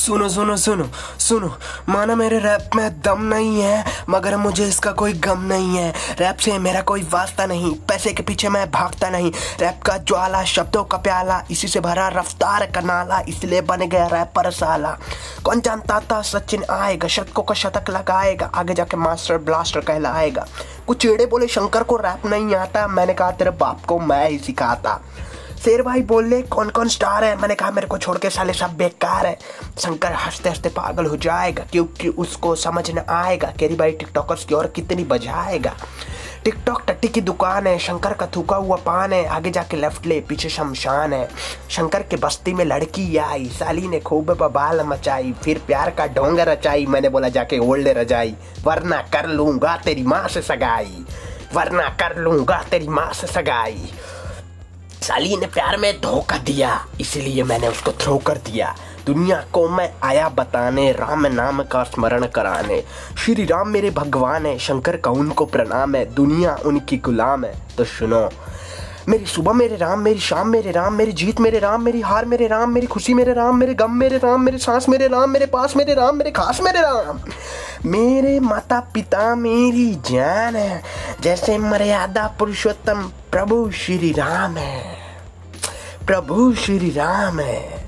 सुनो सुनो सुनो सुनो। माना मेरे रैप में दम नहीं है, मगर मुझे इसका कोई गम नहीं है। रैप से मेरा कोई वास्ता नहीं, पैसे के पीछे मैं भागता नहीं। रैप का ज्वाला, शब्दों का प्याला, इसी से भरा रफ्तार का नाला, इसलिए बन गया रैपर साला। कौन जानता था सचिन आएगा शतकों का शतक लगाएगा, आगे जाके मास्टर ब्लास्टर कहलाएगा। कुछ चेड़े बोले, शंकर को रैप नहीं आता। मैंने कहा, तेरे बाप को मैं ही सिखाता। शेर भाई बोले कौन कौन स्टार है? मैंने कहा, मेरे को छोड़ के साले सब बेकार है। शंकर हँसते हँसते पागल हो जाएगा, क्योंकि उसको समझ न आएगा केरी भाई टिकटॉकर्स की और कितनी बजाएगा। टिकटॉक टट्टी की दुकान है, शंकर का थूका हुआ पान है, आगे जाके लेफ़्ट ले, पीछे शमशान है। शंकर के बस्ती में लड़की आई, साली ने खूब बबाल मचाई, फिर प्यार का ढोंगा रचाई, मैंने बोला, जाके ओल्ड रजाई, वरना कर लूँगा तेरी माँ से सगाई, वरना कर लूँगा तेरी माँ से सगाई। साली ने प्यार में धोखा दिया। इसलिए मैंने उसको थ्रो कर दिया। दुनिया को मैं आया बताने, राम नाम का स्मरण कराने। श्री राम मेरे भगवान है, शंकर का उनको प्रणाम है। दुनिया उनकी गुलाम है। तो सुनो, मेरी सुबह मेरे राम, मेरी शाम मेरे राम, मेरी जीत मेरे राम, मेरी हार मेरे राम, मेरी खुशी मेरे राम, मेरे गम मेरे राम, मेरे सांस मेरे राम, मेरे पास मेरे राम, मेरे खास मेरे राम। मेरे माता पिता मेरी जान है। जैसे मर्यादा पुरुषोत्तम प्रभु श्री राम है। प्रभु श्री राम है।